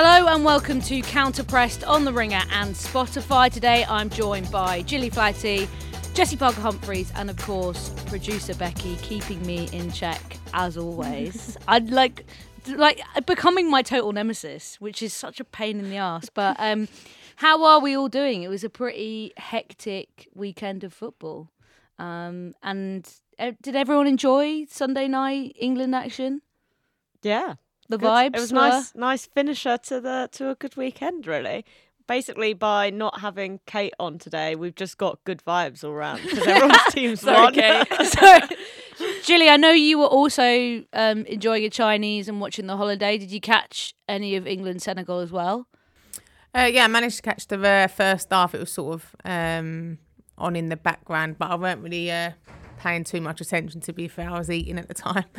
Hello and welcome to Counterpressed on the Ringer and Spotify. Today I'm joined by Gilly Flaherty, Jessy Parker Humphreys, and of course producer Becky, keeping me in check as always. I'd like like becoming my total nemesis, which is such a pain in the ass. But um, how are we all doing? It was a pretty hectic weekend of football. Um, and uh, did everyone enjoy Sunday night England action? Yeah, The good. vibes. It was were- nice, nice finisher to the to a good weekend. Really, basically by not having Kate on today, we've just got good vibes all round because everyone's team's won. so, Gilly, I know you were also um, enjoying a Chinese and watching the holiday. Did you catch any of England Senegal as well? Uh, yeah, I managed to catch the uh, first half. It was sort of um, on in the background, but I weren't really uh, paying too much attention. To be fair, I was eating at the time.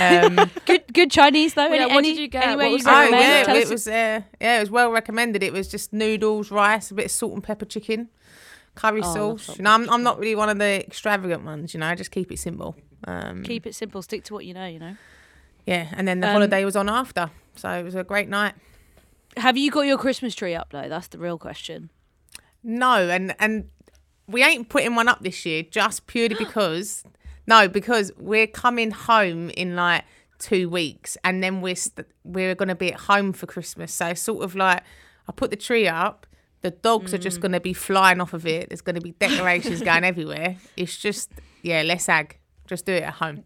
Um, Good, good Chinese though. Yeah, Any- what any- did you get? Anywhere What was you it? oh yeah, Tell it us- was uh, yeah, it was well recommended. It was just noodles, rice, a bit of salt and pepper chicken, curry Oh, sauce. You know, I'm, I'm not really one of the extravagant ones. You know, I just keep it simple. Um, Keep it simple. Stick to what you know. You know. yeah, and then the Um, holiday was on after, so it was a great night. Have you got your Christmas tree up though? That's the real question. No, and and we ain't putting one up this year just purely because no, because we're coming home in like two weeks, and then we're st- we're gonna be at home for Christmas. So sort of like I put the tree up. The dogs are just mm. gonna be flying off of it. There's gonna be decorations going everywhere. It's just yeah, let's ag. Just do it at home.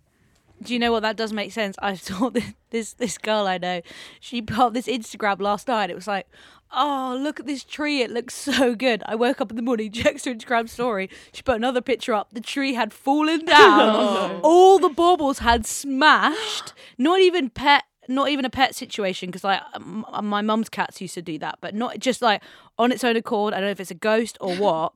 Do you know what that does make sense? I saw this this, this girl I know. She put up this Instagram last night. It was like, oh look at this tree. It looks so good. I woke up in the morning, checked her Instagram story. She put another picture up. The tree had fallen down. Oh, All the baubles had smashed. Not even pet. Not even a pet situation because like m- my mum's cats used to do that, but not just like on its own accord. I don't know if it's a ghost or what.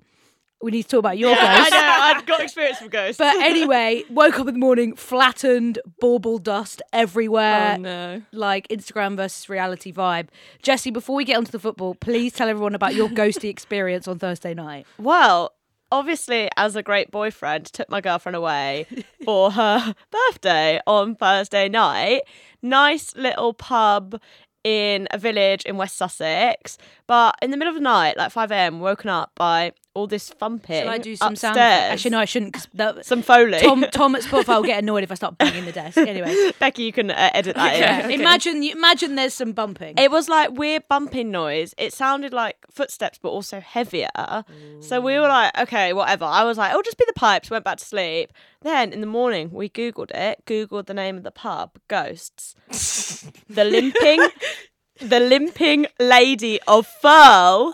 We need to talk about your I ghost. know. I've got experience with ghosts. But anyway, woke up in the morning, flattened, bauble dust everywhere, Oh no. like Instagram versus reality vibe. Jessy, before we get onto the football, please tell everyone about your ghosty experience on Thursday night. Well, obviously, as a great boyfriend, took my girlfriend away for her birthday on Thursday night. Nice little pub in a village in West Sussex. But in the middle of the night, like 5 a.m., woken up by all this thumping. Shall I do some sound? upstairs. effects? Actually, no, I shouldn't because Some Foley. Tom, Tom at Spotify will get annoyed if I start banging the desk. Anyway, Becky, you can uh, edit that in. yeah, imagine you imagine there's some bumping. It was like weird bumping noise. It sounded like footsteps, but also heavier. So we were like, okay, whatever. I was like, it'll just be the pipes. Went back to sleep. Then in the morning, we googled it. Googled the name of the pub, Ghosts. the limping, the limping lady of Firle.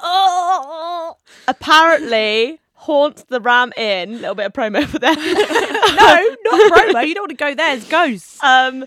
Apparently haunts the Ram Inn. little bit of promo for them. no, not promo. You don't want to go there. It's ghosts. Um,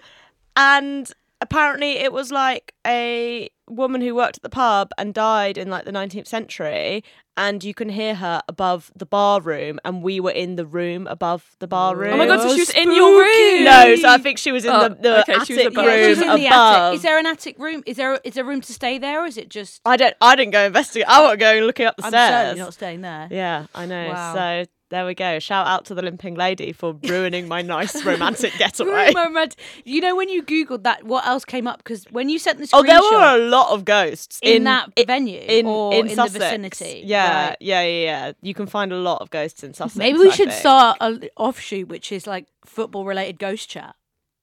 and apparently it was like a woman who worked at the pub and died in like the 19th century. And you can hear her above the bar room, and we were in the room above the bar room. Oh my god, so Oh, she was in your room. No, so I think she was in Oh, the, the okay, attic she was above. Yeah, room she's in the above. attic. Is there an attic room? Is there is there room to stay there, or is it just? I don't. I didn't go investigate. I want to go looking up the I'm stairs. certainly not staying there. Yeah, I know. Wow. So there we go. Shout out to the limping lady for ruining my nice romantic getaway. Ruined my romant- You know when you googled that, what else came up? Because when you sent the screenshot Oh, there were a lot of ghosts in, that i- venue in or in, in, the vicinity, Yeah, right. yeah, yeah, yeah. You can find a lot of ghosts in Sussex. Maybe we I should think. start an offshoot, which is like football related ghost chat.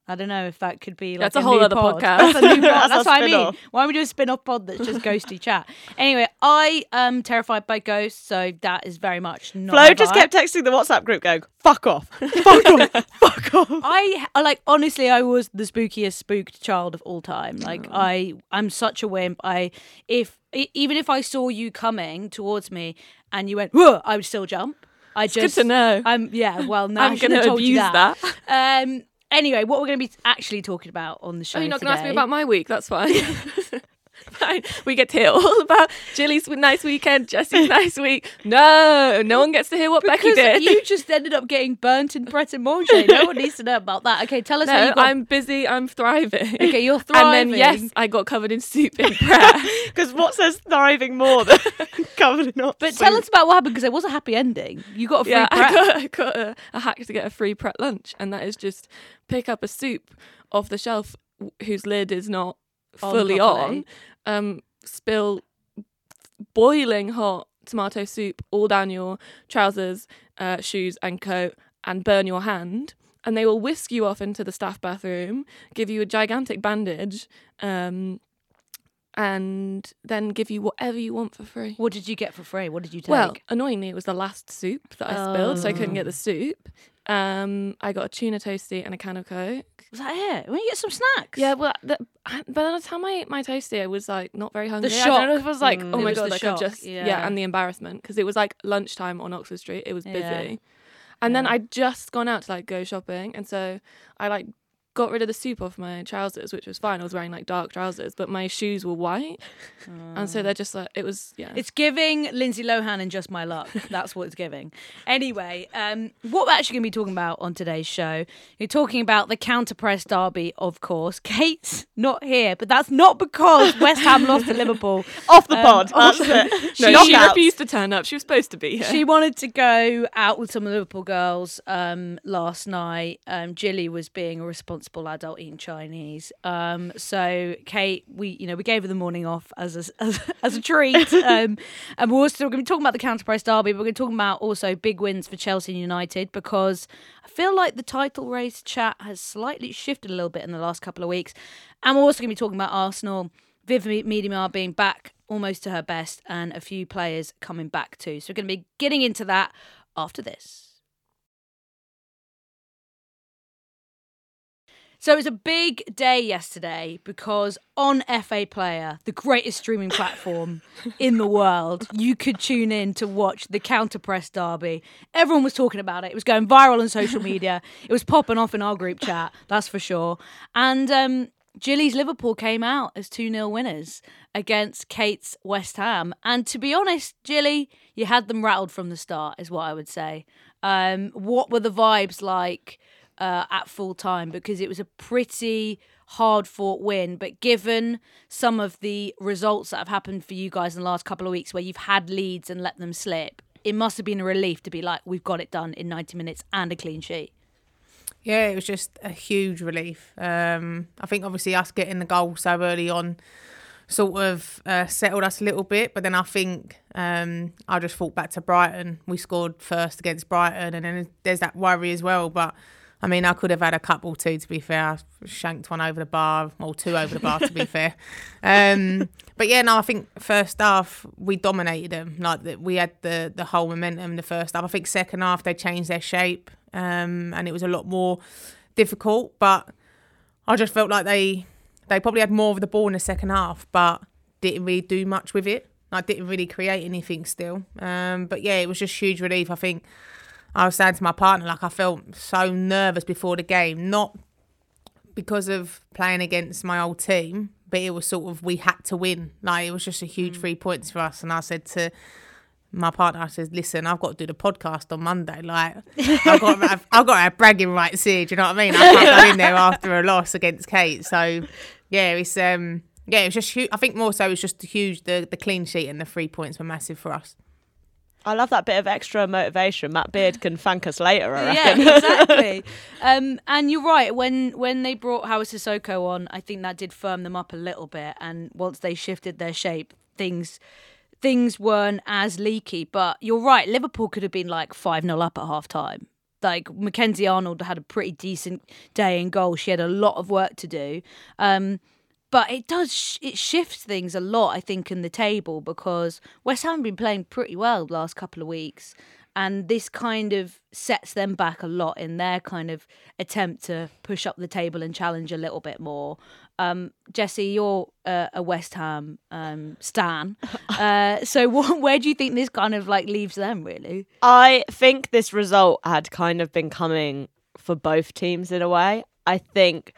I don't know if that could be like That's a whole new other pod. podcast. That's a new. That's That's what I mean. spin-off. Why don't we do a spin off pod that's just ghosty chat? Anyway, I am terrified by ghosts, so that is very much not. Flo just vibe. kept texting the WhatsApp group going, fuck off, fuck off, fuck off. I like honestly, I was the spookiest spooked child of all time. Like I, I'm such a wimp. I if even if I saw you coming towards me and you went, Whoa, I would still jump. I It's good just to know. I'm yeah. Well, now I I'm going to abuse that. that. Um. Anyway, what we're going to be actually talking about on the show Oh, you're not going to ask me about my week. That's fine. We get to hear all about Gilly's nice weekend, Jesse's nice week. No, no one gets to hear what Becky did. you just ended up getting burnt in Pret a Manger. No one needs to know about that. Okay, tell us how no, you got. I'm busy. I'm thriving. Okay, you're thriving. And then yes, I got covered in soup in prayer. Because what says thriving more than covered in But soup? tell us about what happened because there was a happy ending. You got a free yeah, Pret. I got, I got a, a hack to get a free Pret lunch, and that is just pick up a soup off the shelf whose lid is not fully properly. on, um, spill boiling hot tomato soup all down your trousers, uh, shoes, and coat, and burn your hand. And they will whisk you off into the staff bathroom, give you a gigantic bandage, um, and then give you whatever you want for free. What did you get for free? What did you take? Well, annoyingly, it was the last soup that I spilled, so I couldn't get Oh. the soup. Um, I got a tuna toastie and a can of Coke. Was that it? When you get some snacks? Yeah, well, the, I- by the time I ate my toasty, I was like not very hungry. I shock. don't know if it was like, Mm. oh my god, the like shock, I just yeah. yeah. and the embarrassment because it was like lunchtime on Oxford Street. It was busy, Yeah. and then I'd just gone out to like go shopping, and so I like got rid of the soup off my trousers, which was fine. I was wearing like dark trousers, but my shoes were white, and so they're just like it was yeah. It's giving Lindsay Lohan and Just My Luck. That's what it's giving. Anyway, um, what we're actually going to be talking about on today's show, you're talking about the counter press derby, of course. Kate's not here, but that's not because West Ham lost to Liverpool. Off the Um, pod. off- That's it. she, No, she refused to turn up. She was supposed to be here. She wanted to go out with some Liverpool girls um, last night. Um, Gilly was being a responsible adult eating Chinese. Um, so Kate, we you know we gave her the morning off as a, as, as a treat. Um, and we're also going to be talking about the counter press derby. But we're going to talk about also big wins for Chelsea and United because I feel like the title race chat has slightly shifted a little bit in the last couple of weeks. And we're also going to be talking about Arsenal. Viv Miedema being back almost to her best and a few players coming back too. So we're going to be getting into that after this. So it was a big day yesterday because on FA Player, the greatest streaming platform in the world, you could tune in to watch the counter press derby. Everyone was talking about it. It was going viral on social media. It was popping off in our group chat, that's for sure. And um, Gilly's Liverpool came out as 2 0 winners against Kate's West Ham. And to be honest, Gilly, you had them rattled from the start, is what I would say. Um, what were the vibes like uh, at full time? Because it was a pretty hard fought win. But given some of the results that have happened for you guys in the last couple of weeks where you've had leads and let them slip, it must have been a relief to be like, we've got it done in 90 minutes and a clean sheet. Yeah, it was just a huge relief. Um, I think obviously us getting the goal so early on sort of uh, settled us a little bit, but then I think um, I just thought back to Brighton. We scored first against Brighton, and then there's that worry as well. But I mean, I could have had a couple too. To be fair, I shanked one over the bar, or two over the bar. to be fair, um, but yeah, no, I think first half we dominated them. Like that, we had the the whole momentum. In the first half, I think second half they changed their shape, um, and it was a lot more difficult. But I just felt like they they probably had more of the ball in the second half, but didn't really do much with it. Like didn't really create anything still. Um, but yeah, it was just huge relief. I think I was saying to my partner, like I felt so nervous before the game, not because of playing against my old team, but it was sort of we had to win. Like it was just a huge three points for us. And I said to my partner, I said, "Listen, I've got to do the podcast on Monday. Like, I've got, to have, I've got to have bragging rights here. Do you know what I mean? I can't go in there after a loss against Kate. So, yeah, it's um, yeah, it was just huge. I think more so it was just huge. The the clean sheet and the three points were massive for us. I love that bit of extra motivation. Matt Beard can thank us later, I reckon. Yeah, exactly. um, and you're right. When when they brought Hawa Cissoko on, I think that did firm them up a little bit. And once they shifted their shape, things things weren't as leaky. But you're right. Liverpool could have been like five 0 up at half time. Like Mackenzie Arnold had a pretty decent day in goal. She had a lot of work to do. Um, but it does sh- it shifts things a lot i think in the table because west ham have been playing pretty well the last couple of weeks and this kind of sets them back a lot in their kind of attempt to push up the table and challenge a little bit more. Um, jessy you're uh, a west ham um, stan. Uh, so what, where do you think this kind of like leaves them really? I think this result had kind of been coming for both teams in a way. I think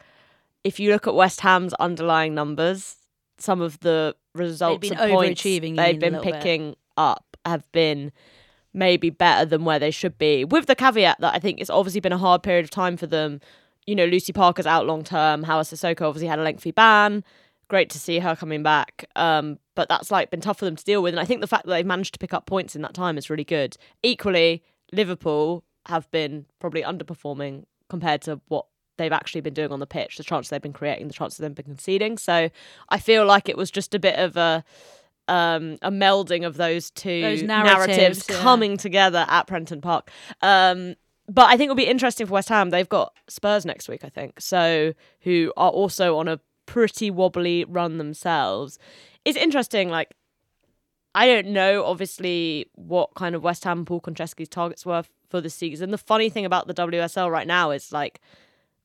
if you look at West Ham's underlying numbers, some of the results been and points they've been little bit. picking up have been maybe better than where they should be. With the caveat that I think it's obviously been a hard period of time for them. You know, Lucy Parker's out long term. Hawa Cissoko obviously had a lengthy ban. Great to see her coming back. Um, but that's like been tough for them to deal with. And I think the fact that they've managed to pick up points in that time is really good. Equally, Liverpool have been probably underperforming compared to what they've actually been doing on the pitch, the chances they've been creating, the chances they've been conceding. So I feel like it was just a bit of a um, a melding of those two Those narratives, yeah. coming together at Prenton Park. Um, but I think it'll be interesting for West Ham. They've got Spurs next week, I think, so who are also on a pretty wobbly run themselves. It's interesting, like I don't know, obviously, what kind of West Ham and Paul Konchesky's targets were for the season. The funny thing about the WSL right now is like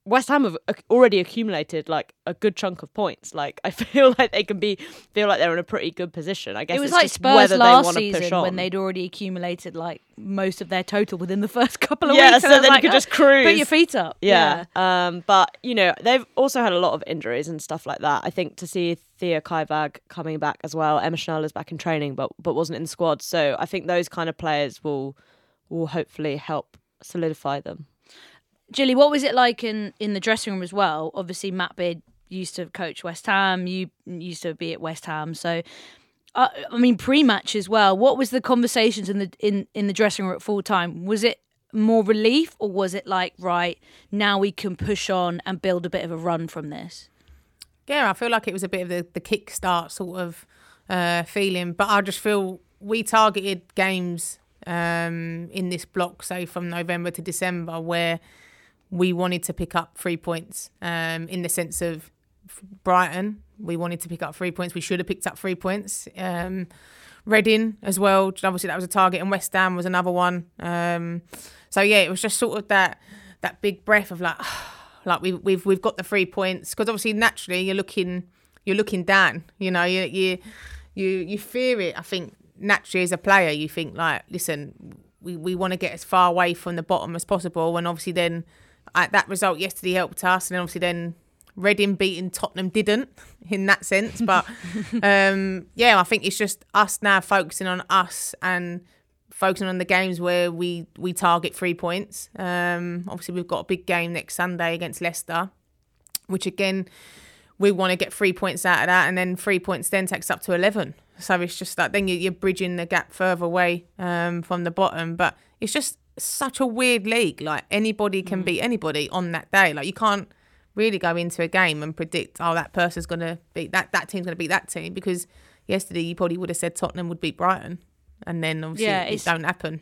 West Ham have already accumulated like a good chunk of points. Like I feel like they can be feel like they're in a pretty good position. I guess It was it's like Spurs whether they last want to push season when they'd already accumulated like most of their total within the first couple of yeah, weeks. so and then like, you could "Oh, just cruise. put your feet up. Yeah. Um, but you know, they've also had a lot of injuries and stuff like that. I think to see Thea Kyvag coming back as well, Emma is back in training but but wasn't in the squad. So I think those kind of players will will hopefully help solidify them. Gilly, what was it like in in the dressing room as well? Obviously, Matt Beard used to coach West Ham. You used to be at West Ham, so. Uh, I mean, pre-match as well. What was the conversations in the in, in the dressing room at full time? Was it more relief, or was it like, right now we can push on and build a bit of a run from this? Yeah, I feel like it was a bit of the, the kickstart sort of uh, feeling, but I just feel we targeted games um, in this block, say from November to December, where we wanted to pick up three points um, in the sense of Brighton. We wanted to pick up three points. We should have picked up three points. Um, Reading as well. Obviously, that was a target, and West Ham was another one. Um, so yeah, it was just sort of that that big breath of like, like we've we've we've got the three points because obviously naturally you're looking you're looking down. You know, you you you you fear it. I think naturally as a player, you think like, listen, we we want to get as far away from the bottom as possible, and obviously then that result yesterday helped us, and obviously then Reading beating Tottenham didn't in that sense. But um, yeah, I think it's just us now focusing on us and focusing on the games where we we target three points. Um, obviously, we've got a big game next Sunday against Leicester, which again we want to get three points out of that, and then three points then takes up to eleven. So it's just like then you- you're bridging the gap further away um, from the bottom. But it's just such a weird league. Like anybody can beat anybody on that day. Like you can't really go into a game and predict, oh, that person's going to beat that, that team's going to beat that team because yesterday you probably would have said Tottenham would beat Brighton, and then obviously Yeah, it don't happen.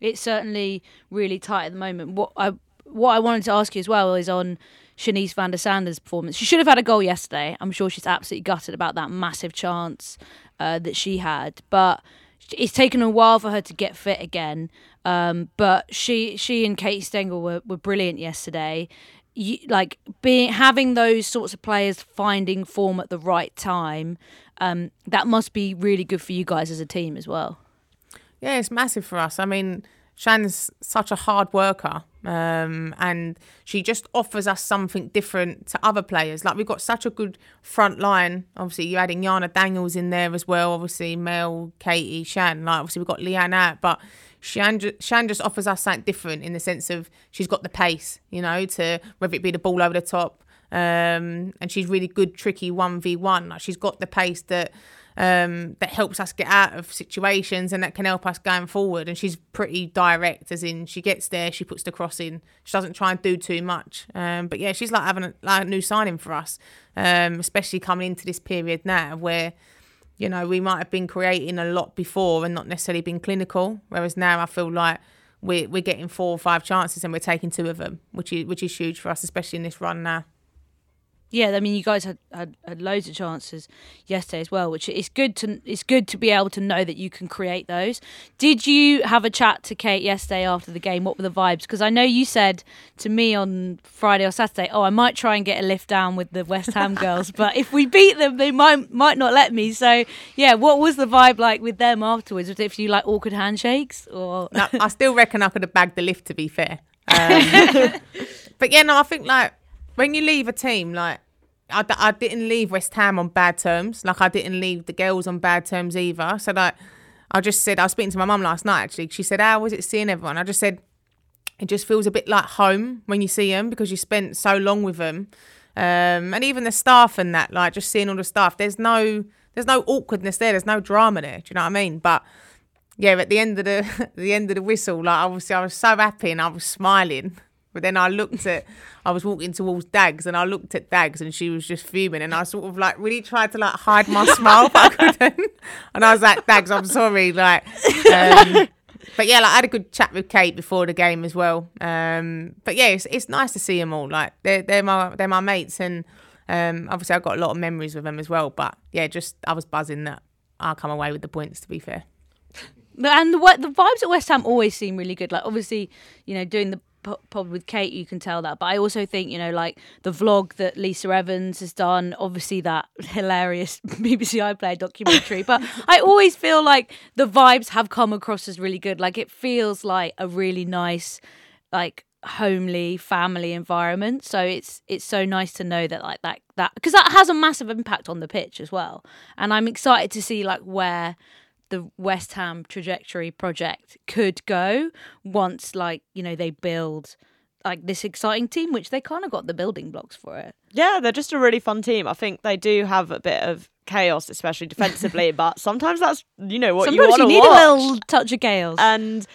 it's certainly really tight at the moment. What I what I wanted to ask you as well is on Shanice van de Sanden's performance. She should have had a goal yesterday. I'm sure she's absolutely gutted about that massive chance uh, that she had, but it's taken a while for her to get fit again. Um, but she she and Kate Stengel were, were brilliant yesterday. You, like being having those sorts of players finding form at the right time, um, that must be really good for you guys as a team as well. Yeah, it's massive for us. I mean, Shan's such a hard worker, um, and she just offers us something different to other players. Like we've got such a good front line. Obviously, you're adding Yana Daniels in there as well. Obviously, Mel, Katie, Shan. Like obviously, we've got Leanne out, but Shan, Shan just offers us something different in the sense of she's got the pace, you know, to whether it be the ball over the top. Um, and she's really good, tricky one v one. Like she's got the pace that um, that helps us get out of situations and that can help us going forward. And she's pretty direct, as in she gets there, she puts the cross in. She doesn't try and do too much. Um, but yeah, she's like having a, like a new signing for us, um, especially coming into this period now where you know we might have been creating a lot before and not necessarily been clinical. Whereas now I feel like we're we're getting four or five chances and we're taking two of them, which is which is huge for us, especially in this run now. Yeah, I mean, you guys had, had, had loads of chances yesterday as well, which is good to it's good to be able to know that you can create those. Did you have a chat to Kate yesterday after the game? What were the vibes? Because I know you said to me on Friday or Saturday, "Oh, I might try and get a lift down with the West Ham girls, but if we beat them, they might might not let me." So, yeah, what was the vibe like with them afterwards? Was it if you like awkward handshakes or? No, I still reckon I could have bagged the lift. To be fair, um, but yeah, no, I think like when you leave a team, like I, I didn't leave West Ham on bad terms. Like I didn't leave the girls on bad terms either. So like I just said I was speaking to my mum last night. Actually, she said, "How was it seeing everyone?" I just said it just feels a bit like home when you see them because you spent so long with them, um, and even the staff and that. Like just seeing all the staff. There's no there's no awkwardness there. There's no drama there. Do you know what I mean? But yeah, at the end of the the end of the whistle, like obviously I was so happy and I was smiling. But then I looked at, I was walking towards Dags and I looked at Dags and she was just fuming and I sort of like really tried to like hide my smile, but I couldn't. And I was like, Dags, I'm sorry. Like, um, but yeah, like I had a good chat with Kate before the game as well. Um, but yeah, it's, it's nice to see them all. Like they're they're my they're my mates and um, obviously I've got a lot of memories with them as well. But yeah, just I was buzzing that I'll come away with the points. To be fair. And the the vibes at West Ham always seem really good. Like obviously, you know, doing the pod with Kate, you can tell that. But I also think, you know, like the vlog that Lisa Evans has done, obviously that hilarious BBC iPlayer documentary. but I always feel like the vibes have come across as really good. Like it feels like a really nice, like homely family environment so it's it's so nice to know that like that that because that has a massive impact on the pitch as well and i'm excited to see like where the West Ham trajectory project could go once like you know they build like this exciting team which they kind of got the building blocks for it Yeah, they're just a really fun team. I think they do have a bit of chaos, especially defensively, but sometimes that's you know what sometimes you want you need watch. a little touch of chaos And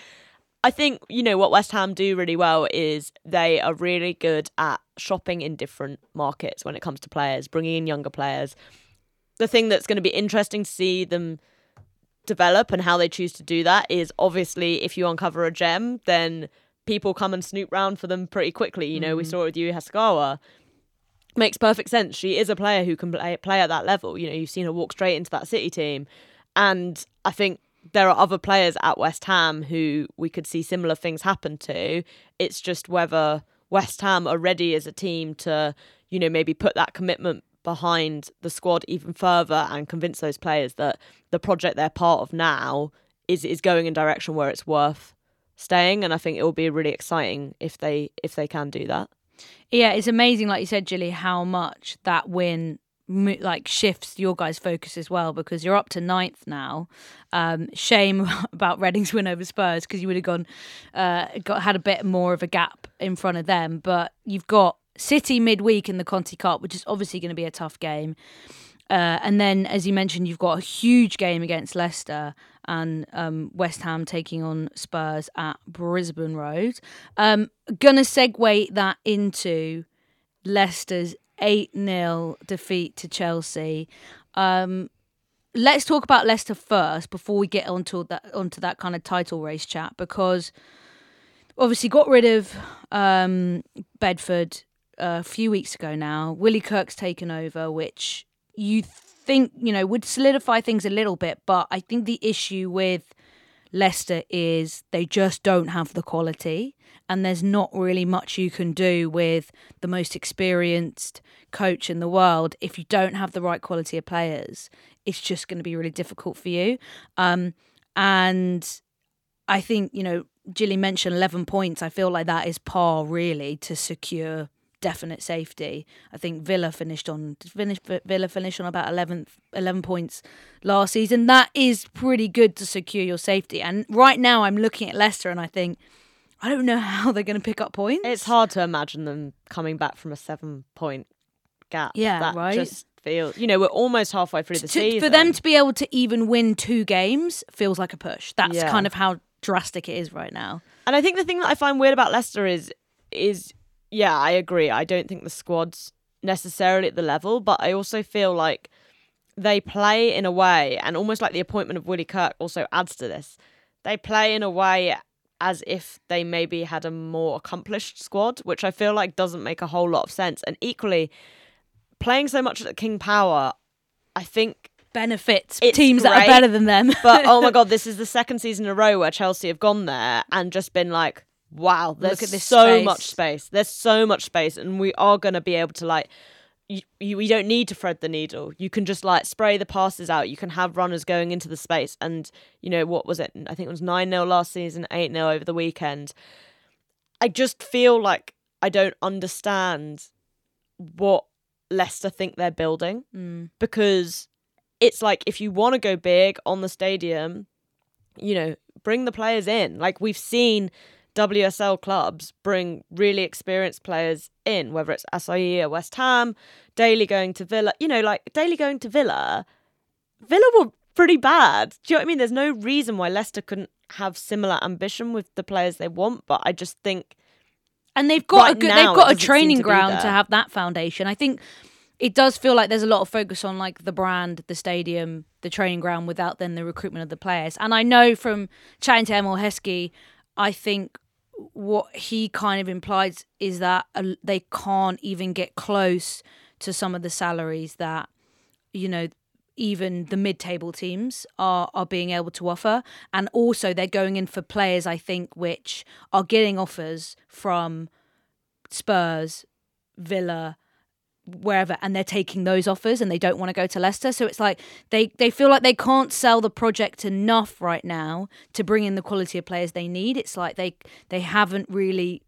I think, you know, what West Ham do really well is they are really good at shopping in different markets when it comes to players, bringing in younger players. The thing that's going to be interesting to see them develop and how they choose to do that is obviously if you uncover a gem, then people come and snoop round for them pretty quickly. You know, we mm. saw it with Yui Hasegawa. Makes perfect sense. She is a player who can play, play at that level. You know, you've seen her walk straight into that City team. And I think there are other players at West Ham who we could see similar things happen to. It's just whether West Ham are ready as a team to, you know, maybe put that commitment behind the squad even further and convince those players that the project they're part of now is is going in direction where it's worth staying and I think it will be really exciting if they if they can do that. Yeah, it's amazing, like you said, Gilly, how much that win like shifts your guys' focus as well because you're up to ninth now. Um, shame about Reading's win over Spurs because you would have gone, uh, got had a bit more of a gap in front of them. But you've got City midweek in the Conti Cup, which is obviously going to be a tough game. Uh, and then, as you mentioned, you've got a huge game against Leicester and um, West Ham taking on Spurs at Brisbane Road. Um, gonna segue that into Leicester's 8 0 defeat to Chelsea. Um, let's talk about Leicester first before we get onto that onto that kind of title race chat because obviously got rid of um, Bedford a few weeks ago now. Willie Kirk's taken over, which you think you know would solidify things a little bit, but I think the issue with Leicester is they just don't have the quality, and there's not really much you can do with the most experienced coach in the world if you don't have the right quality of players. It's just going to be really difficult for you. Um, and I think you know, Gilly mentioned 11 points. I feel like that is par really to secure definite safety. I think Villa finished on finish, Villa finished on about 11, 11 points last season. That is pretty good to secure your safety. And right now, I'm looking at Leicester and I think I don't know how they're going to pick up points. It's hard to imagine them coming back from a seven point gap. Yeah, that right. Just feel you know we're almost halfway through the To- season for them to be able to even win two games feels like a push. That's Yeah. kind of how drastic it is right now. And I think the thing that I find weird about Leicester is is yeah, I agree. I don't think the squad's necessarily at the level, but I also feel like they play in a way, and almost like the appointment of Willie Kirk also adds to this. They play in a way as if they maybe had a more accomplished squad, which I feel like doesn't make a whole lot of sense. And equally, playing so much at King Power, I think Benefits It's teams that are better than them. but oh my god, this is the second season in a row where Chelsea have gone there and just been like, wow, there's at this so space. much space. There's so much space, and we are going to be able to like. You, you, you don't need to thread the needle. You can just like spray the passes out. You can have runners going into the space. And, you know, what was it? I think it was 9 0 last season, 8 0 over the weekend. I just feel like I don't understand what Leicester think they're building Mm. because it's like if you want to go big on the stadium, you know, bring the players in. Like we've seen WSL clubs bring really experienced players in, whether it's Acai or West Ham, Dali going to Villa. You know, like Dali going to Villa, Villa were pretty bad. Do you know what I mean? There's no reason why Leicester couldn't have similar ambition with the players they want, but I just think and they've got a good, they've got a training to ground to have that foundation. I think. It does feel like there's a lot of focus on like the it does feel like there's a lot of focus on like the brand, the stadium, the training ground without then the recruitment of the players. And I know from chatting to Emile Heskey, I think what he kind of implies is that they can't even get close to some of the salaries that you know even the mid-table teams are are being able to offer. And also they're going in for players I think which are getting offers from Spurs, Villa, wherever and they're taking those offers and they don't want to go to Leicester. So it's like they they feel like they can't sell the project enough right now to bring in the quality of players they need. It's like they they haven't really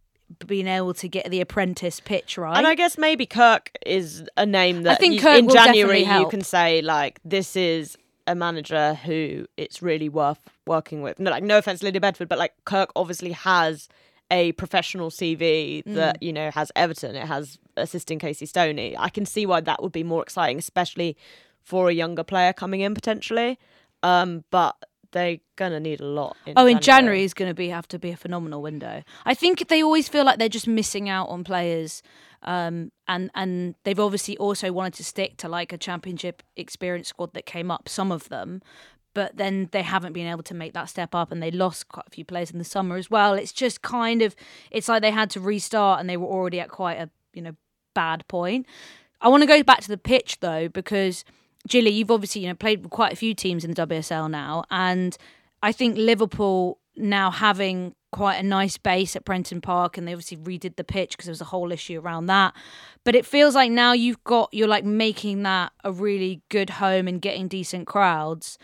been able to get the apprentice pitch right. And I guess maybe Kirk is a name that I think you- in January you can say like this is a manager who it's really worth working with. No, like no offense, Lydia Bedford, but like Kirk obviously has a professional CV Mm. that you know has Everton. It has assisting Casey Stoney. I can see why that would be more exciting, especially for a younger player coming in potentially. Um, but they're gonna need a lot. In Oh, January. in January is going to be have to be a phenomenal window. I think they always feel like they're just missing out on players, um, and and they've obviously also wanted to stick to like a championship experience squad that came up. Some of them, but then they haven't been able to make that step up, and they lost quite a few players in the summer as well. It's just kind of it's like they had to restart, and they were already at quite a you know bad point. I want to go back to the pitch though because Gilly, you've obviously you know played with quite a few teams in the WSL now, and I think Liverpool now having quite a nice base at Prenton Park, and they obviously redid the pitch because there was a whole issue around that. But it feels like now you've got you're like making that a really good home and getting decent crowds.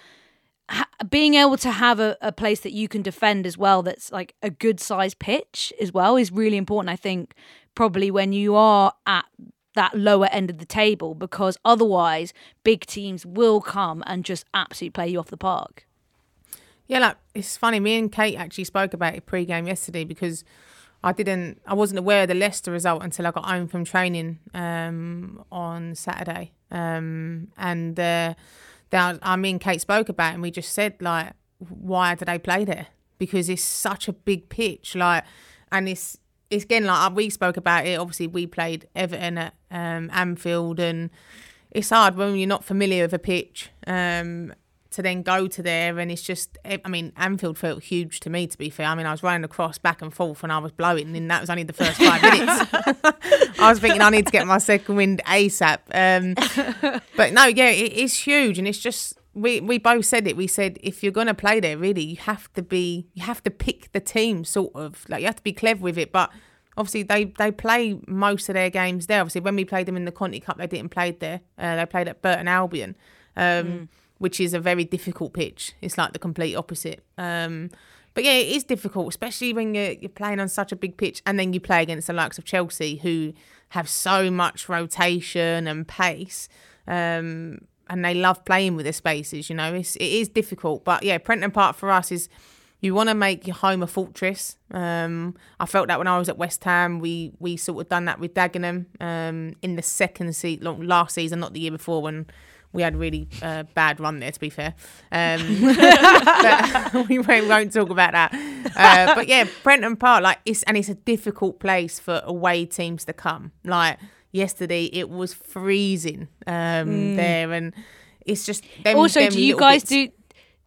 Ha- being able to have a, a place that you can defend as well that's like a good size pitch as well is really important i think probably when you are at that lower end of the table because otherwise big teams will come and just absolutely play you off the park Yeah, like it's funny. Me and Kate actually spoke about it pre-game yesterday because I didn't, I wasn't aware of the Leicester result until I got home from training um, on Saturday. Um, and uh, that I mean, Kate spoke about, and we just said like, why do they play there? Because it's such a big pitch, like, and it's it's again like we spoke about it. Obviously, we played Everton at um, Anfield, and it's hard when you're not familiar with a pitch um, to then go to there. And it's just, I mean, Anfield felt huge to me, to be fair. I mean, I was running across back and forth and I was blowing, and that was only the first five minutes. I was thinking I need to get my second wind ASAP. Um, but no, yeah, it is huge. And it's just, we, we both said it. We said, if you're going to play there, really, you have to be, you have to pick the team, sort of. Like, you have to be clever with it. But obviously they they play most of their games there. Obviously, when we played them in the Conti Cup, they didn't play there. Uh, they played at Burton Albion, um, which is a very difficult pitch. It's like the complete opposite. Um, but yeah, it is difficult, especially when you're, you're playing on such a big pitch, and then you play against the likes of Chelsea, who have so much rotation and pace. Um, and they love playing with their spaces, you know. It's it is difficult. But yeah, Prenton Park for us is you want to make your home a fortress. Um, I felt that when I was at West Ham, we we sort of done that with Dagenham um, in the second season, last season, not the year before when we had a really uh, bad run there. To be fair, um, but we won't, talk about that. Uh, but yeah, Prenton Park, like it's and it's a difficult place for away teams to come. Like yesterday, it was freezing um, there, and it's just them, also them do you guys bits. do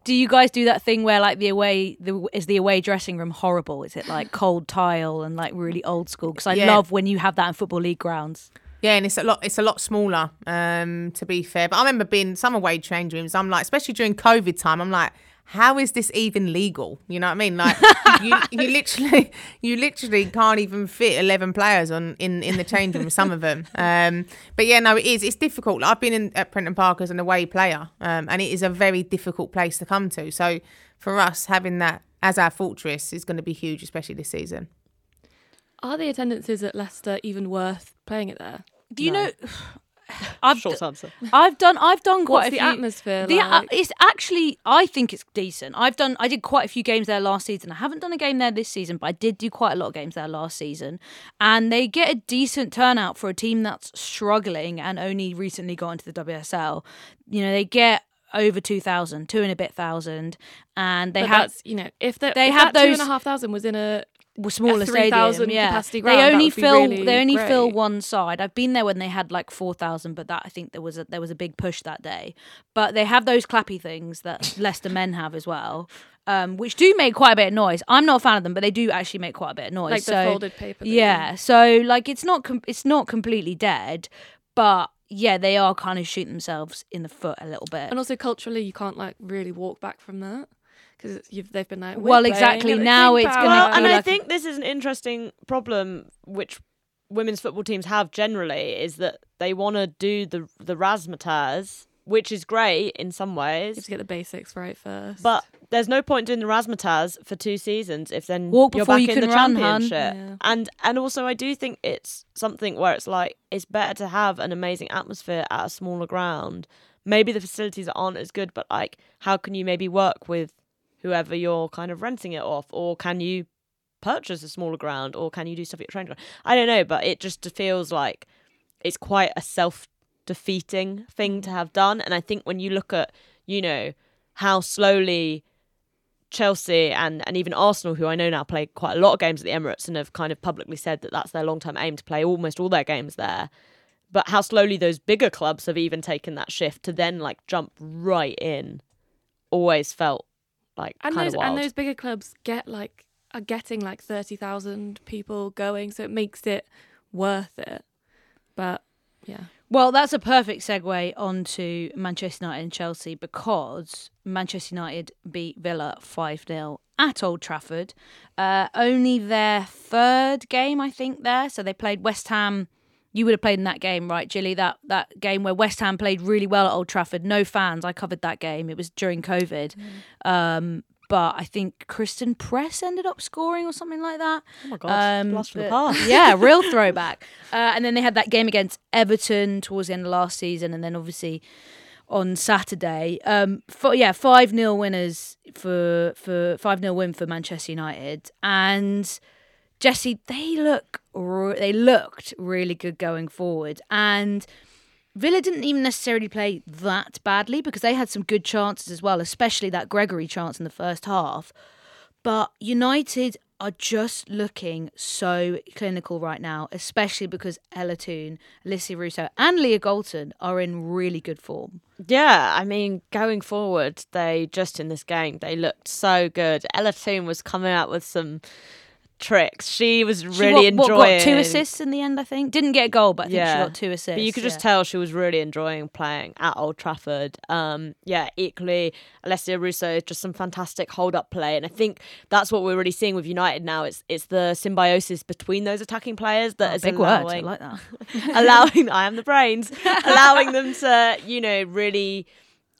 do you guys do that thing where like the away the is the away dressing room horrible is it like cold tile and like really old school because i Yeah. love when you have that in football league grounds Yeah, and it's a lot. It's a lot smaller. Um, to be fair, but I remember being some away change rooms. I'm like, especially during COVID time, I'm like, how is this even legal? You know what I mean? Like, you, you literally, you literally can't even fit eleven players on in in the change room. Some of them. Um, but yeah, no, it is. It's difficult. I've been in at Prenton Park as an away player, um, and it is a very difficult place to come to. So for us, having that as our fortress is going to be huge, especially this season. Are the attendances at Leicester even worth playing it there? do you No. know I've, Short answer. I've done I've done quite What's a the few atmosphere the, like? it's actually I think it's decent. I've done I did quite a few games there last season. I haven't done a game there this season, but I did do quite a lot of games there last season. And they get a decent turnout for a team that's struggling and only recently got into the WSL. You know, they get over 2,000, two and a bit thousand, and they But have that's you know if, the, they if have that those- and a half thousand was in a well, smaller 3,000 stadium. Yeah, capacity they ground, that only fill really they only fill one side. I've been there when they had like four thousand, but that I think there was a there was a big push that day. But they have those clappy things that Leicester men have as well. Um, which do make quite a bit of noise. I'm not a fan of them, but they do actually make quite a bit of noise. like so, the folded paper. thing. yeah, so like it's not com- it's not completely dead, but yeah, they are kind of shooting themselves in the foot a little bit. And also culturally, you can't like really walk back from that because they've been like. Well, "We're playing exactly, now it's gonna Well, be and I think this is an interesting problem which women's football teams have generally is that they want to do the the razzmatazz, which is great in some ways. You have to get the basics right first. but there's no point doing the razzmatazz for two seasons if then Walk you're before back you in can the run, hun. championship. Yeah. And and also I do think it's something where it's like it's better to have an amazing atmosphere at a smaller ground. Maybe the facilities aren't as good, but like how can you maybe work with whoever you're kind of renting it off, or can you purchase a smaller ground, or can you do stuff at your training ground? I don't know, but it just feels like it's quite a self defeating thing to mm. have done. And I think when you look at, you know, how slowly Chelsea and, and even Arsenal, who I know now play quite a lot of games at the Emirates and have kind of publicly said that that's their long term aim to play almost all their games there. But how slowly those bigger clubs have even taken that shift to then like jump right in always felt like and those wild. and those bigger clubs get like are getting like thirty thousand people going, so it makes it worth it. But yeah, Well, that's a perfect segue onto Manchester United and Chelsea because Manchester United beat Villa 5 0 at Old Trafford. Uh, only their third game, I think, there. So they played West Ham. You would have played in that game, right, Gilly? That that game where West Ham played really well at Old Trafford. No fans. I covered that game. It was during COVID. Um, but I think Christen Press ended up scoring or something like that. oh my god, blast from the past. yeah, real throwback. Uh, and then they had that game against Everton towards the end of last season, and then obviously on Saturday. Um, for, yeah, five 0 winners for for five 0 win for Manchester United, and Jessy they look they looked really good going forward, and. Villa didn't even necessarily play that badly because they had some good chances as well, especially that Gregory chance in the first half. But United are just looking so clinical right now, especially because Ella Toone, Alessia Russo, and Leah Galton are in really good form. Yeah, I mean, going forward, they just in this game they looked so good. Ella Toone was coming out with some tricks. She was She really what, enjoying. what, got two assists in the end, I think. Didn't get a goal, but I think Yeah. she got two assists. But you could just tell she was really enjoying playing at Old Trafford. Um, yeah, equally, Alessia Russo, just some fantastic hold up play. And I think that's what we're really seeing with United now. It's it's the symbiosis between those attacking players that Oh, is big word. I allowing, like that. allowing I am the brains, allowing them to, you know, really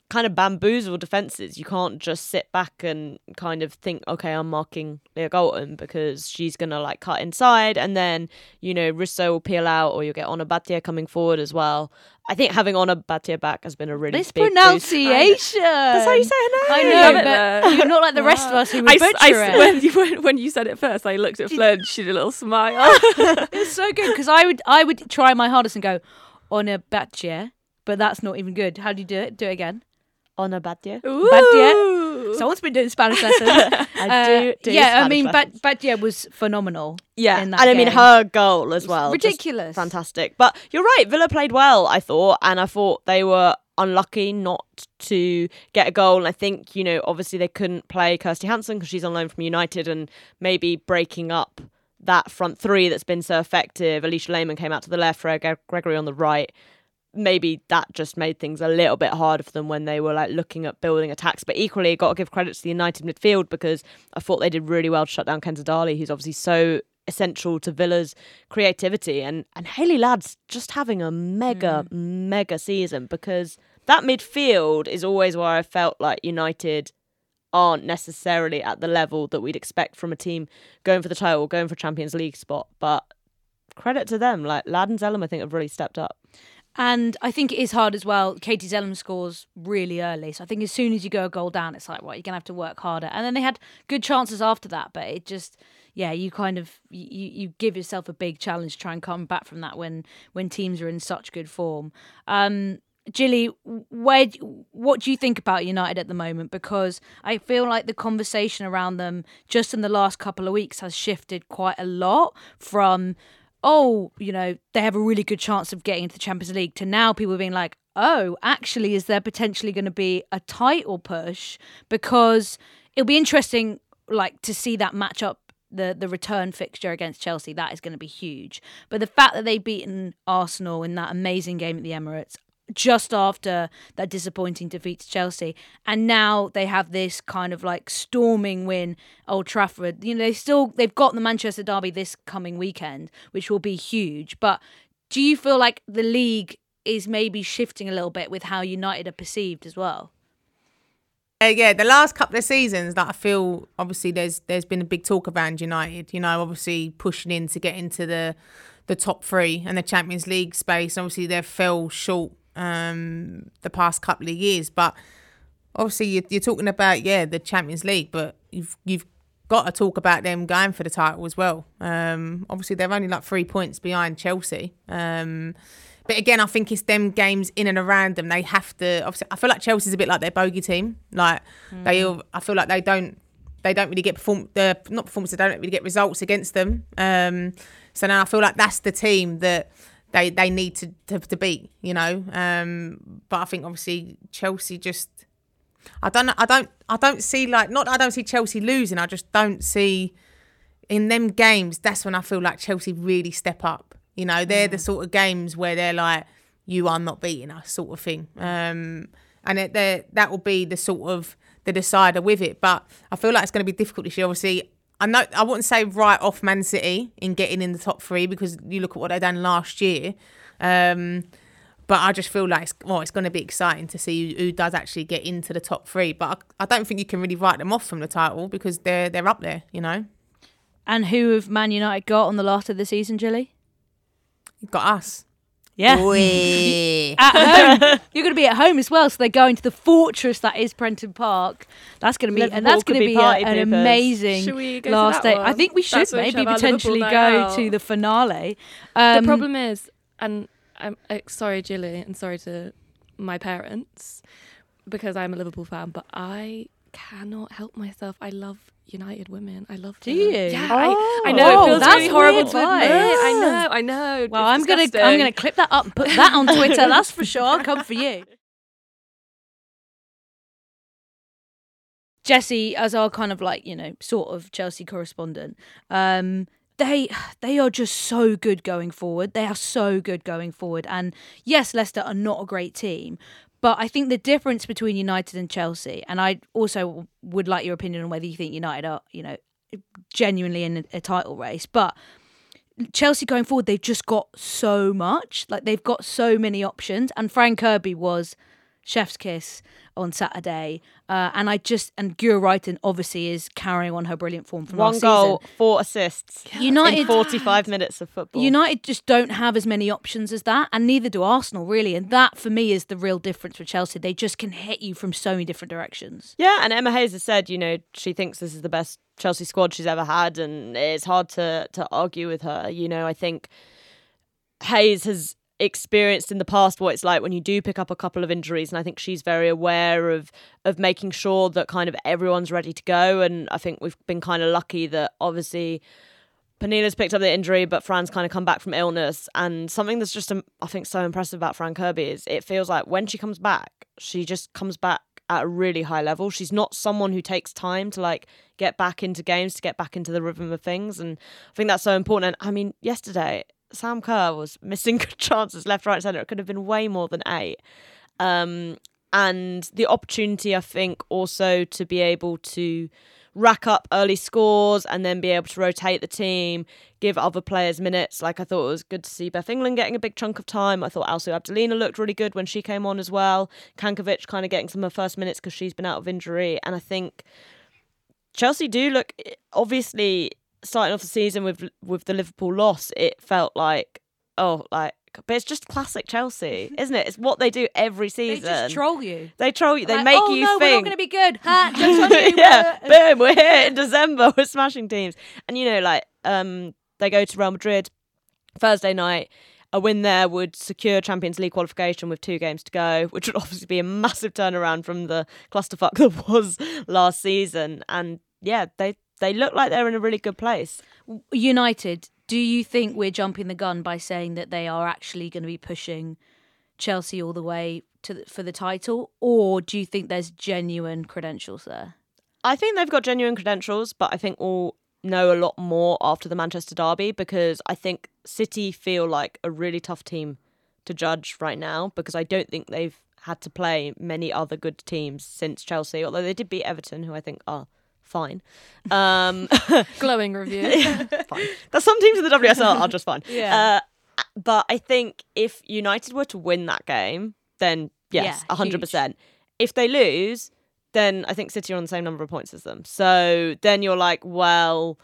kind of bamboozle defenses. You can't just sit back and kind of think, okay, I'm marking Leah Galton because she's gonna like cut inside, and then you know Russo will peel out, or you'll get Ona Batlle coming forward as well. I think having Ona Batlle back has been a really This big boost. pronunciation. That's how you say her name. I know, Love but you're not like the rest of us who would I, butcher s- I s- it. when, you, when, when you said it first, I looked at Fleur and she did a little smile. It's so good because I would I would try my hardest and go on a batche, but that's not even good. How do you do it? Do it again. Ona Batlle. Batlle. Someone's been doing Spanish lessons. I Uh, do. do yeah, I mean, lessons. Bat- Batlle was phenomenal. Yeah, and I mean her goal as well. ridiculous. fantastic. But you're right, Villa played well, I thought, and I thought they were unlucky not to get a goal. And I think you know, obviously they couldn't play Kirsty Hanson because she's on loan from United, and maybe breaking up that front three that's been so effective. Alisha Lehmann came out to the left, Gregory on the right. Maybe that just made things a little bit harder for them when they were like looking at building attacks. But equally, got to give credit to the United midfield because I thought they did really well to shut down Kenza Dali, who's obviously so essential to Villa's creativity. And and Hayley Ladd's just having a mega mm. mega season because that midfield is always where I felt like United aren't necessarily at the level that we'd expect from a team going for the title, going for Champions League spot. But credit to them, like Ladd and Zelem, I think have really stepped up. And I think it is hard as well. Katie Zelem scores really early. So I think as soon as you go a goal down, it's like, right, you're going to have to work harder. And then they had good chances after that. But it just, yeah, you kind of, you, you give yourself a big challenge to try and come back from that when, when teams are in such good form. Um, Gilly, where what do you think about United at the moment? Because I feel like the conversation around them just in the last couple of weeks has shifted quite a lot from oh, you know, they have a really good chance of getting into the Champions League to now people being like, oh, actually, is there potentially going to be a title push? Because it'll be interesting, like, to see that match up. The, the return fixture against Chelsea that is going to be huge, but the fact that they've beaten Arsenal in that amazing game at the Emirates, just after that disappointing defeat to Chelsea. And now they have this kind of like storming win Old Trafford. You know, they still they've got the Manchester Derby this coming weekend, which will be huge. But do you feel like the league is maybe shifting a little bit with how United are perceived as well? Uh, yeah, the last couple of seasons that I feel obviously there's there's been a big talk around United. You know, obviously pushing in to get into the the top three and the Champions League space. Obviously, they fell short um, the past couple of years, but obviously you're, you're talking about yeah the Champions League, but you've you've got to talk about them going for the title as well. Um, obviously, they're only like three points behind Chelsea. Um, but again, I think it's them games in and around them. They have to. Obviously, I feel like Chelsea's a bit like their bogey team. Like mm. they, I feel like they don't, they don't really get perform. The not performance. They don't really get results against them. Um, so now I feel like that's the team that they they need to to, to beat. You know. Um, but I think obviously Chelsea just. I don't. I don't. I don't see like not. I don't see Chelsea losing. I just don't see in them games. That's when I feel like Chelsea really step up. You know, they're mm. the sort of games where they're like, "You are not beating us," sort of thing. Um, and it, that will be the sort of the decider with it. But I feel like it's going to be difficult this year. Obviously, I know I wouldn't say right off Man City in getting in the top three because you look at what they done last year. Um, but I just feel like it's, well, it's going to be exciting to see who, who does actually get into the top three. But I, I, don't think you can really write them off from the title because they're they're up there, you know. And who have Man United got on the last of the season, Gilly? You've got us. Yeah. at home. You're going to be at home as well. So they're going to the fortress that is Prenton Park. That's going to be, Liverpool and that's going to be, be a, an amazing last day. One? I think we should maybe potentially go to the finale. Um, the problem is, and I'm uh, sorry, Gilly, and sorry to my parents because I'm a Liverpool fan, but I cannot help myself. I love United women. I love. Do you? Yeah, oh. I, I, know. Oh, it feels really horrible to admit. I know. I know. Well, I'm disgusting. gonna I'm gonna clip that up and put that on Twitter. that's for sure. I'll come for you. Jessy, as our kind of like you know sort of Chelsea correspondent, um, they they are just so good going forward. They are so good going forward. And yes, Leicester are not a great team, but I think the difference between United and Chelsea, and I also would like your opinion on whether you think United are, you know, genuinely in a, title race. But Chelsea going forward, they've just got so much. Like they've got so many options. And Fran Kirby was chef's kiss on Saturday. Uh, and I just and Guro Reiten obviously is carrying on her brilliant form from one last goal, season. four assists. United forty-five minutes of football. United just don't have as many options as that, and neither do Arsenal really. And that for me is the real difference with Chelsea. They just can hit you from so many different directions. Yeah, and Emma Hayes has said, you know, she thinks this is the best Chelsea squad she's ever had, and it's hard to to argue with her. You know, I think Hayes has experienced in the past what it's like when you do pick up a couple of injuries and I think she's very aware of of making sure that kind of everyone's ready to go and I think we've been kind of lucky that obviously Pernille's picked up the injury but Fran's kind of come back from illness and something that's just um, I think so impressive about Fran Kirby is it feels like when she comes back she just comes back at a really high level. She's not someone who takes time to like get back into games, to get back into the rhythm of things. And I think that's so important. And I mean, yesterday Sam Kerr was missing good chances left, right, centre. It could have been way more than eight. Um, and the opportunity, I think, also to be able to rack up early scores and then be able to rotate the team, give other players minutes. Like I thought it was good to see Beth England getting a big chunk of time. I thought Alceu Abdulina looked really good when she came on as well. Cankovic kind of getting some of her first minutes because she's been out of injury. And I think Chelsea do look obviously starting off the season with with the Liverpool loss, it felt like oh like but it's just classic Chelsea, isn't it? It's what they do every season. They just troll you. They troll you. They like, make oh, you no, think. we're not going to be good. Ha, yeah, boom, we're here in December. We're smashing teams, and you know, like um, they go to Real Madrid Thursday night, A win there would secure Champions League qualification with two games to go, which would obviously be a massive turnaround from the clusterfuck that was last season. And yeah, they they look like they're in a really good place. United, do you think we're jumping the gun by saying that they are actually going to be pushing Chelsea all the way to the, for the title, or do you think there's genuine credentials there? I think they've got genuine credentials, but I think we'll know a lot more after the Manchester derby because I think City feel like a really tough team to judge right now because I don't think they've had to play many other good teams since Chelsea, although they did beat Everton, who I think are fine. Um, Glowing review. fine. There's some teams in the WSL are just fine. Yeah. Uh, but I think if United were to win that game, then yes, Yeah, hundred percent. If they lose, then I think City are on the same number of points as them. So then you're like, well,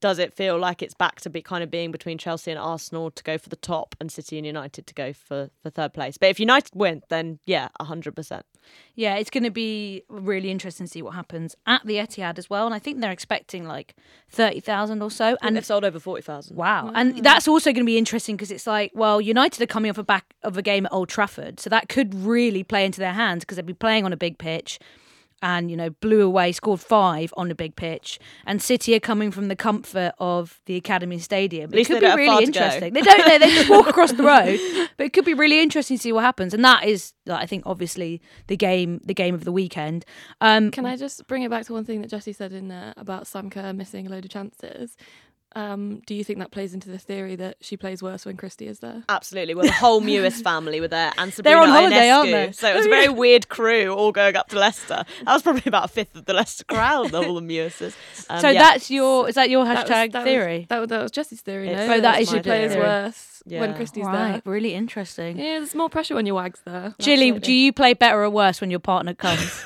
does it feel like it's back to be kind of being between Chelsea and Arsenal to go for the top and City and United to go for, for third place? But if United win, then yeah, hundred percent. Yeah, it's going to be really interesting to see what happens at the Etihad as well. And I think they're expecting like 30,000 or so. And And they've sold over forty thousand. Wow. And that's also going to be interesting because it's like, well, United are coming off a back of a game at Old Trafford. So that could really play into their hands because they'd be playing on a big pitch and, you know, blew away, scored five on a big pitch. And City are coming from the comfort of the Academy Stadium. least it could be don't have far really interesting. They don't, they, they just walk across the road. But it could be really interesting to see what happens. And that is, like, I think, obviously the game, the game of the weekend. Um, Can I just bring it back to one thing that Jessy said in there about Sam Kerr missing a load of chances? Um, do you think that plays into the theory that she plays worse when Kristie is there? Absolutely. Well, the whole Mewis family were there, and Sabrina They're on holiday, aren't they? So it was a very weird crew all going up to Leicester. That was probably about a fifth of the Leicester crowd, all the Mewises. Um, so yeah. that's your, is that your That was- hashtag that was- theory? that, was, that was Jessy's theory. It's- no? Oh, that is she your plays theory. worse Yeah. when Kristie's right, there. really interesting. Yeah, there's more pressure when your wag's there. Gilly, Absolutely. do you play better or worse when your partner comes?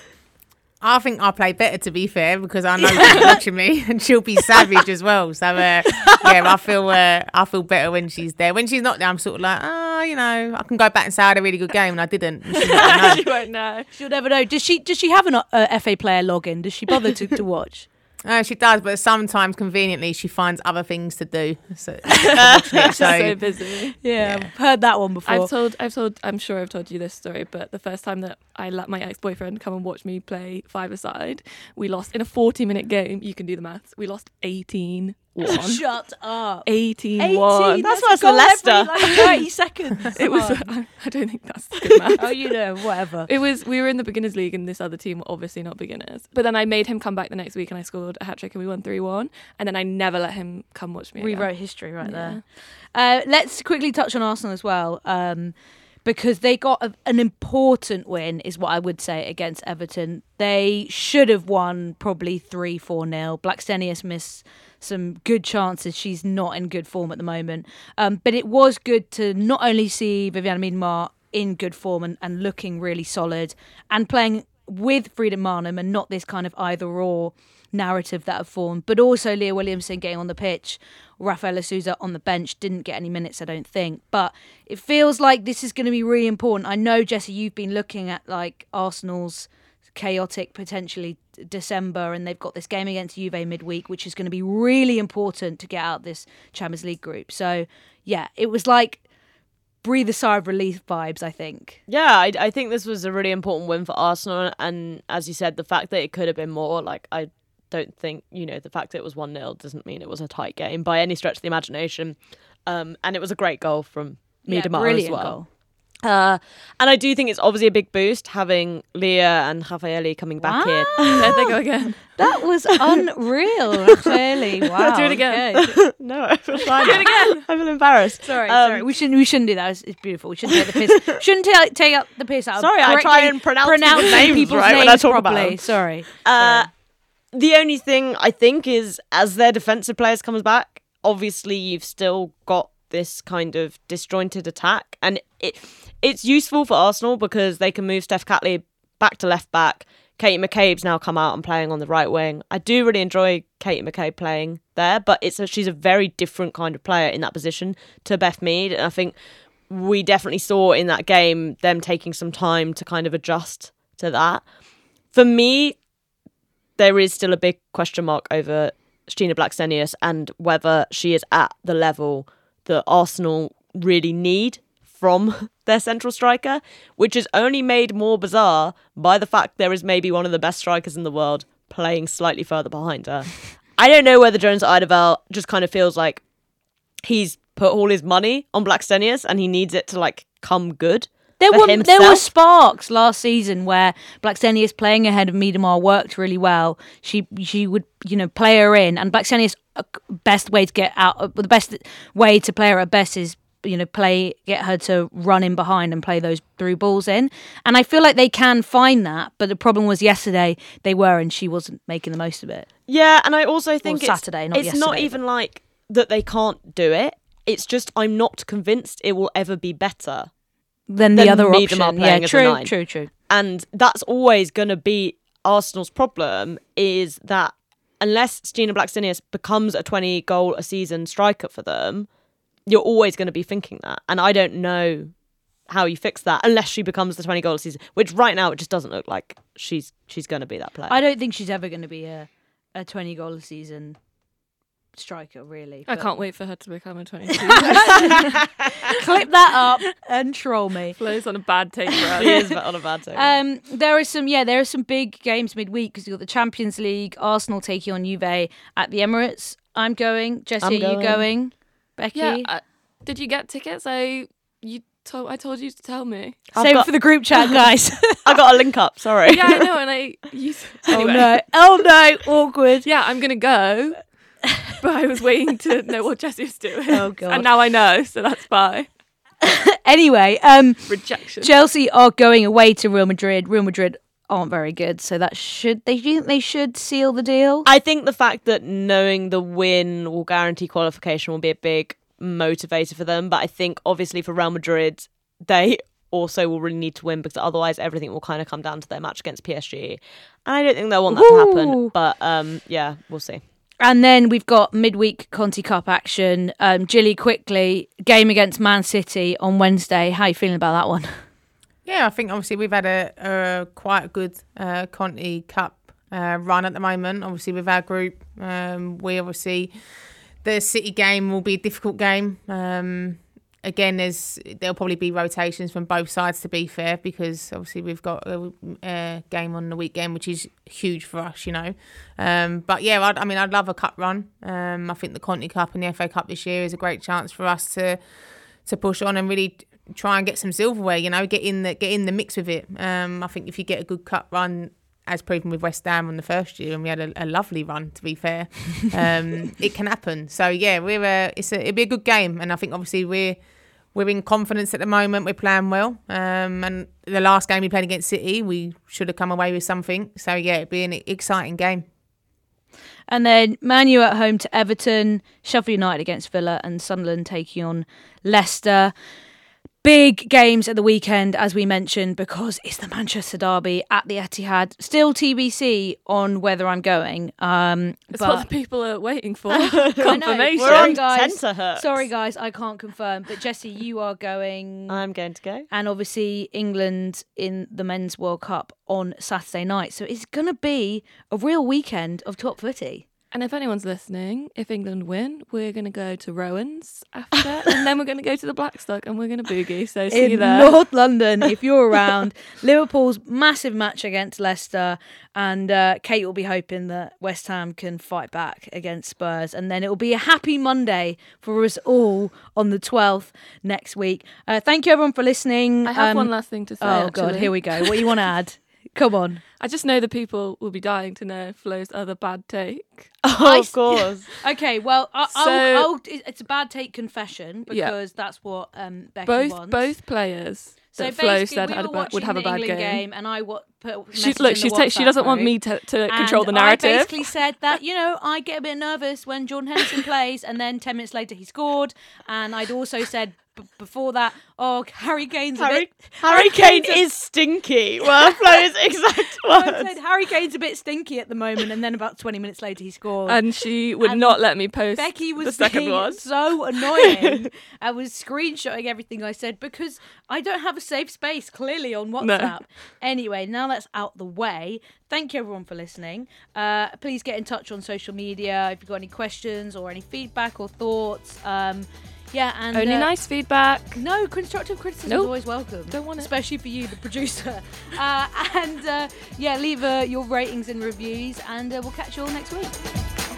I think I play better to be fair because I know she's watching me and she'll be savage as well. So uh, yeah, I feel uh, I feel better when she's there. When she's not there, I'm sort of like, oh, you know, I can go back and say I had a really good game and I didn't. And like, "No." you won't know. She'll never know. Does she? Does she have an uh, FA player login? Does she bother to, to watch? Uh, she does, but sometimes conveniently she finds other things to do. So, it, so so busy. Yeah, I've heard that one before. I've told, I've told, I'm sure I've told you this story, but the first time that I let my ex-boyfriend come and watch me play five-a-side, we lost in a 40-minute game. You can do the maths. We lost 18 one. Shut up. 18 18. one. That's worse than goal Leicester. Every, like, Thirty seconds. It was. On. I don't think that's good maths. oh, you know, whatever. It was. We were in the beginners league, and this other team were obviously not beginners. But then I made him come back the next week, and I scored a hat trick, and we won three one. And then I never let him come watch me. again. Rewrote history right Yeah. there. Uh, let's quickly touch on Arsenal as well. Um, because they got a, an important win, is what I would say, against Everton. They should have won probably 3 4 nil. Blackstenius missed some good chances. She's not in good form at the moment. Um, but it was good to not only see Vivianne Miedema in good form and, and looking really solid and playing with Frida Maanum and not this kind of either or narrative that have formed, but also Leah Williamson getting on the pitch, Rafaelle Souza on the bench didn't get any minutes, I don't think. But it feels like this is going to be really important. I know Jessy, you've been looking at like Arsenal's chaotic potentially December, and they've got this game against Juve midweek, which is going to be really important to get out this Champions League group. So yeah, it was like breathe a sigh of relief vibes. I think. Yeah, I, I think this was a really important win for Arsenal, and as you said, the fact that it could have been more, like I don't think you know the fact that it was one 0 doesn't mean it was a tight game by any stretch of the imagination, um, and it was a great goal from Yeah, Miedema as well. goal. Uh, and I do think it's obviously a big boost having Leah and Rafaelle coming back in. There they go again. That was unreal, clearly. Wow. Do it again. okay. no, I feel fine. again. I feel embarrassed. Sorry, Um, sorry. We shouldn't. We shouldn't do that. It's, it's beautiful. We shouldn't take the piss. shouldn't ta- take up the piss out. of Sorry, I try and pronounce pronouncing people's names people's right names when I talk about them. Sorry. Uh, Sorry. the only thing I think is as their defensive players comes back, obviously you've still got this kind of disjointed attack, and it it's useful for Arsenal because they can move Steph Catley back to left back. Katie McCabe's now come out and playing on the right wing. I do really enjoy Katie McCabe playing there, but it's a, she's a very different kind of player in that position to Beth Mead, and I think we definitely saw in that game them taking some time to kind of adjust to that. For me, there is still a big question mark over Stina Blackstenius and whether she is at the level that Arsenal really need from their central striker, which is only made more bizarre by the fact there is maybe one of the best strikers in the world playing slightly further behind her. I don't know whether Jonas Eidevall just kind of feels like he's put all his money on Blackstenius and he needs it to like come good. There were there were sparks last season where Blackstenius playing ahead of Miedema worked really well. She she would you know play her in, and Blackstenius uh, best way to get out uh, the best way to play her at best is you know play get her to run in behind and play those through balls in. And I feel like they can find that, but the problem was yesterday they were and she wasn't making the most of it. Yeah, and I also think it's, Saturday, not it's not even like that they can't do it. It's just I'm not convinced it will ever be better. than the Then other option, yeah, playing as a true, nine. true, true. And that's always going to be Arsenal's problem is that unless Stina Blackstenius becomes a 20 goal a season striker for them, you're always going to be thinking that. And I don't know how you fix that unless she becomes the 20 goal season, which right now it just doesn't look like she's she's going to be that player. I don't think she's ever going to be a a twenty goal season striker. Really, I can't wait for her to become a 22. clip that up and troll me. Flows on a bad take for she is on a bad take. Um, there are some, yeah, there are some big games midweek because you've got the Champions League, Arsenal taking on Juve at the Emirates. I'm going. Jessy, I'm are you going. Going? Becky, Yeah. Uh, did you get tickets? I you told I told you to tell me. I've save got- for the group chat, guys. I got a link up, sorry. Yeah, I know, and I you. Anyway. Oh no! Oh no! Awkward. Yeah, I'm gonna go. But I was waiting to know what Jessy was doing. Oh, God. And now I know, so that's fine. Anyway, um, Rejection. Chelsea are going away to Real Madrid. Real Madrid aren't very good, so that should they do think they should seal the deal? I think the fact that knowing the win will guarantee qualification will be a big motivator for them. But I think obviously for Real Madrid, they also will really need to win because otherwise everything will kind of come down to their match against PSG. And I don't think they'll want that to happen. But um, yeah, we'll see. And then we've got midweek Conti Cup action. Um, Gilly quickly game against Man City on Wednesday. How are you feeling about that one? Yeah, I think obviously we've had a, a quite good uh, Conti Cup uh, run at the moment. Obviously with our group, um, we obviously the City game will be a difficult game. Um, again, there's there'll probably be rotations from both sides to be fair, because obviously we've got a, a game on the weekend, which is huge for us, you know. Um, but yeah, I'd, I mean, I'd love a cup run. Um, I think the Conti Cup and the FA Cup this year is a great chance for us to to push on and really try and get some silverware. You know, get in the get in the mix with it. Um, I think if you get a good cup run, as proven with West Ham on the first year, and we had a, a lovely run. To be fair, um, it can happen. So yeah, we're a, it's a, it'll be a good game, and I think obviously we're we're in confidence at the moment. We're playing well, um, and the last game we played against City, we should have come away with something. So yeah, it'll be an exciting game. And then Manu at home to Everton, Sheffield United against Villa, and Sunderland taking on Leicester. Big games at the weekend, as we mentioned, because it's the Manchester Derby at the Etihad. Still TBC on whether I'm going. Um, It's but what the people are waiting for. Confirmation. We're Sorry, on guys. Sorry, guys, I can't confirm. But Jessy, you are going. I'm going to go. and obviously England in the Men's World Cup on Saturday night. So it's going to be a real weekend of top footy. And if anyone's listening, if England win, we're going to go to Rowan's after, and then we're going to go to the Blackstock and we're going to boogie. So see you in there. North London, if you're around, Liverpool's massive match against Leicester, and uh, Kate will be hoping that West Ham can fight back against Spurs, and then it will be a happy Monday for us all on the 12th next week. Uh, thank you everyone for listening. I have Um, one last thing to say. Oh god, here we go. What do you want to add? Come on. I just know the people will be dying to know Flo's other bad take. Oh, of course. Okay, well, I, So- I'll, I'll, it's a bad take confession Yeah. because that's what um, Becky Both wants. both players So that Flo said we had a would have a bad England game. and I what put. She, look, in she's ta- she doesn't want me to, to control the and I narrative. basically said that you know I get a bit nervous when Jordan Henderson plays, and then ten minutes later he scored, and I'd also said b- before that, oh Harry Kane's a Harry, bit. Harry Kane a- is stinky. Well, Flo's exact I said Harry Kane's a bit stinky at the moment, and then about twenty minutes later he scored. and she would And not let me post Becky was the second one. so annoying. I was screenshotting everything I said because I don't have a safe space clearly on WhatsApp. Anyway, now that's out the way. Thank you everyone for listening. Uh, please get in touch on social media if you've got any questions or any feedback or thoughts. Um, Yeah, and Only uh, nice feedback. No, constructive criticism is always welcome. Don't want it. especially for you, the producer. uh, and uh, yeah, leave uh, your ratings and reviews, and uh, we'll catch you all next week.